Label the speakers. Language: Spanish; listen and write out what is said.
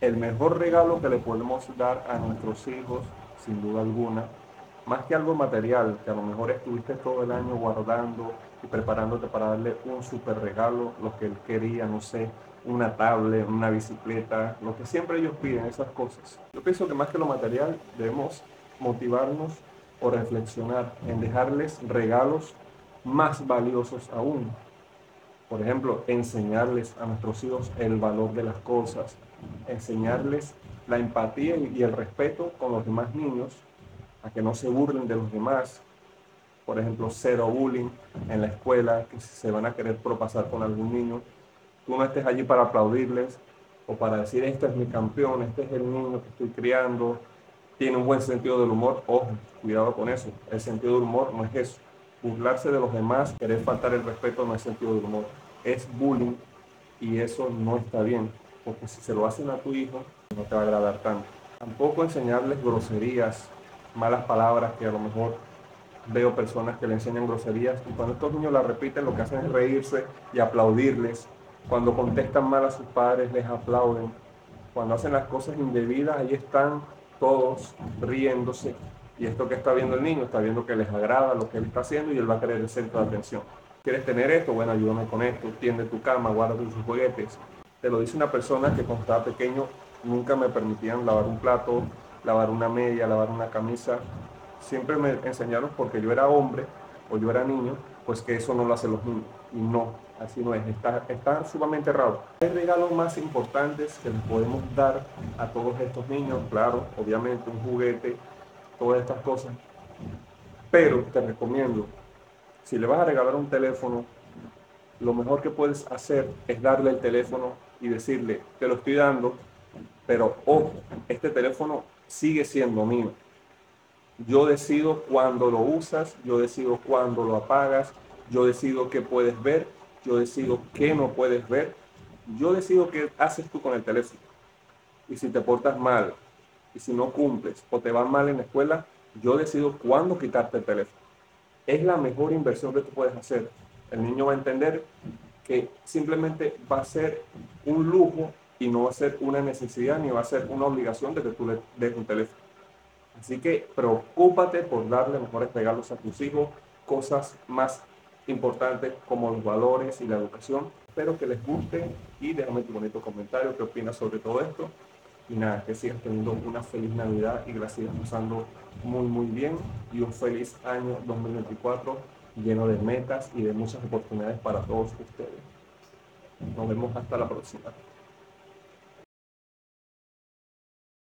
Speaker 1: el mejor regalo que le podemos dar a nuestros hijos, sin duda alguna, más que algo material, que a lo mejor estuviste todo el año guardando y preparándote para darle un super regalo, lo que él quería, no sé, una tablet, una bicicleta, lo que siempre ellos piden, esas cosas. Yo pienso que más que lo material debemos motivarnos o reflexionar en dejarles regalos más valiosos aún. Por ejemplo, enseñarles a nuestros hijos el valor de las cosas, enseñarles la empatía y el respeto con los demás niños a que no se burlen de los demás. Por ejemplo, cero bullying en la escuela, que si se van a querer propasar con algún niño, tú no estés allí para aplaudirles o para decir, este es mi campeón, este es el niño que estoy criando, tiene un buen sentido del humor. Ojo, cuidado con eso. El sentido del humor no es eso. Burlarse de los demás, querer faltar el respeto no es sentido del humor. Es bullying y eso no está bien. Porque si se lo hacen a tu hijo, no te va a agradar tanto. Tampoco enseñarles groserías, malas palabras que a lo mejor veo personas que le enseñan groserías y cuando estos niños las repiten lo que hacen es reírse y aplaudirles. Cuando contestan mal a sus padres les aplauden. Cuando hacen las cosas indebidas ahí están todos riéndose y esto que está viendo el niño está viendo que les agrada lo que él está haciendo y él va a querer el centro de atención. ¿Quieres tener esto? Bueno, ayúdame con esto, tiende tu cama, guarda tus juguetes. Te lo dice una persona que cuando estaba pequeño nunca me permitían lavar un plato, lavar una media, lavar una camisa. Siempre me enseñaron porque yo era hombre o yo era niño, pues que eso no lo hacen los niños. Y no, así no es, está, está sumamente raro. Hay regalos más importantes que les podemos dar a todos estos niños, claro, obviamente un juguete, todas estas cosas. Pero te recomiendo, si le vas a regalar un teléfono, lo mejor que puedes hacer es darle el teléfono y decirle, te lo estoy dando, pero ojo, este teléfono sigue siendo mío. Yo decido cuándo lo usas, yo decido cuándo lo apagas, yo decido qué puedes ver, yo decido qué no puedes ver, yo decido qué haces tú con el teléfono. Y si te portas mal, si no cumples o te va mal en la escuela, yo decido cuándo quitarte el teléfono. Es la mejor inversión que tú puedes hacer. El niño va a entender que simplemente va a ser un lujo y no va a ser una necesidad ni va a ser una obligación de que tú le des un teléfono. Así que preocúpate por darle mejores regalos a tus hijos, cosas más importantes como los valores y la educación. Espero que les guste y déjame tu bonito comentario, qué opinas sobre todo esto. Y nada, que sigas teniendo una feliz Navidad y que la sigas pasando muy muy bien y un feliz año 2024 lleno de metas y de muchas oportunidades para todos ustedes. Nos vemos hasta la próxima.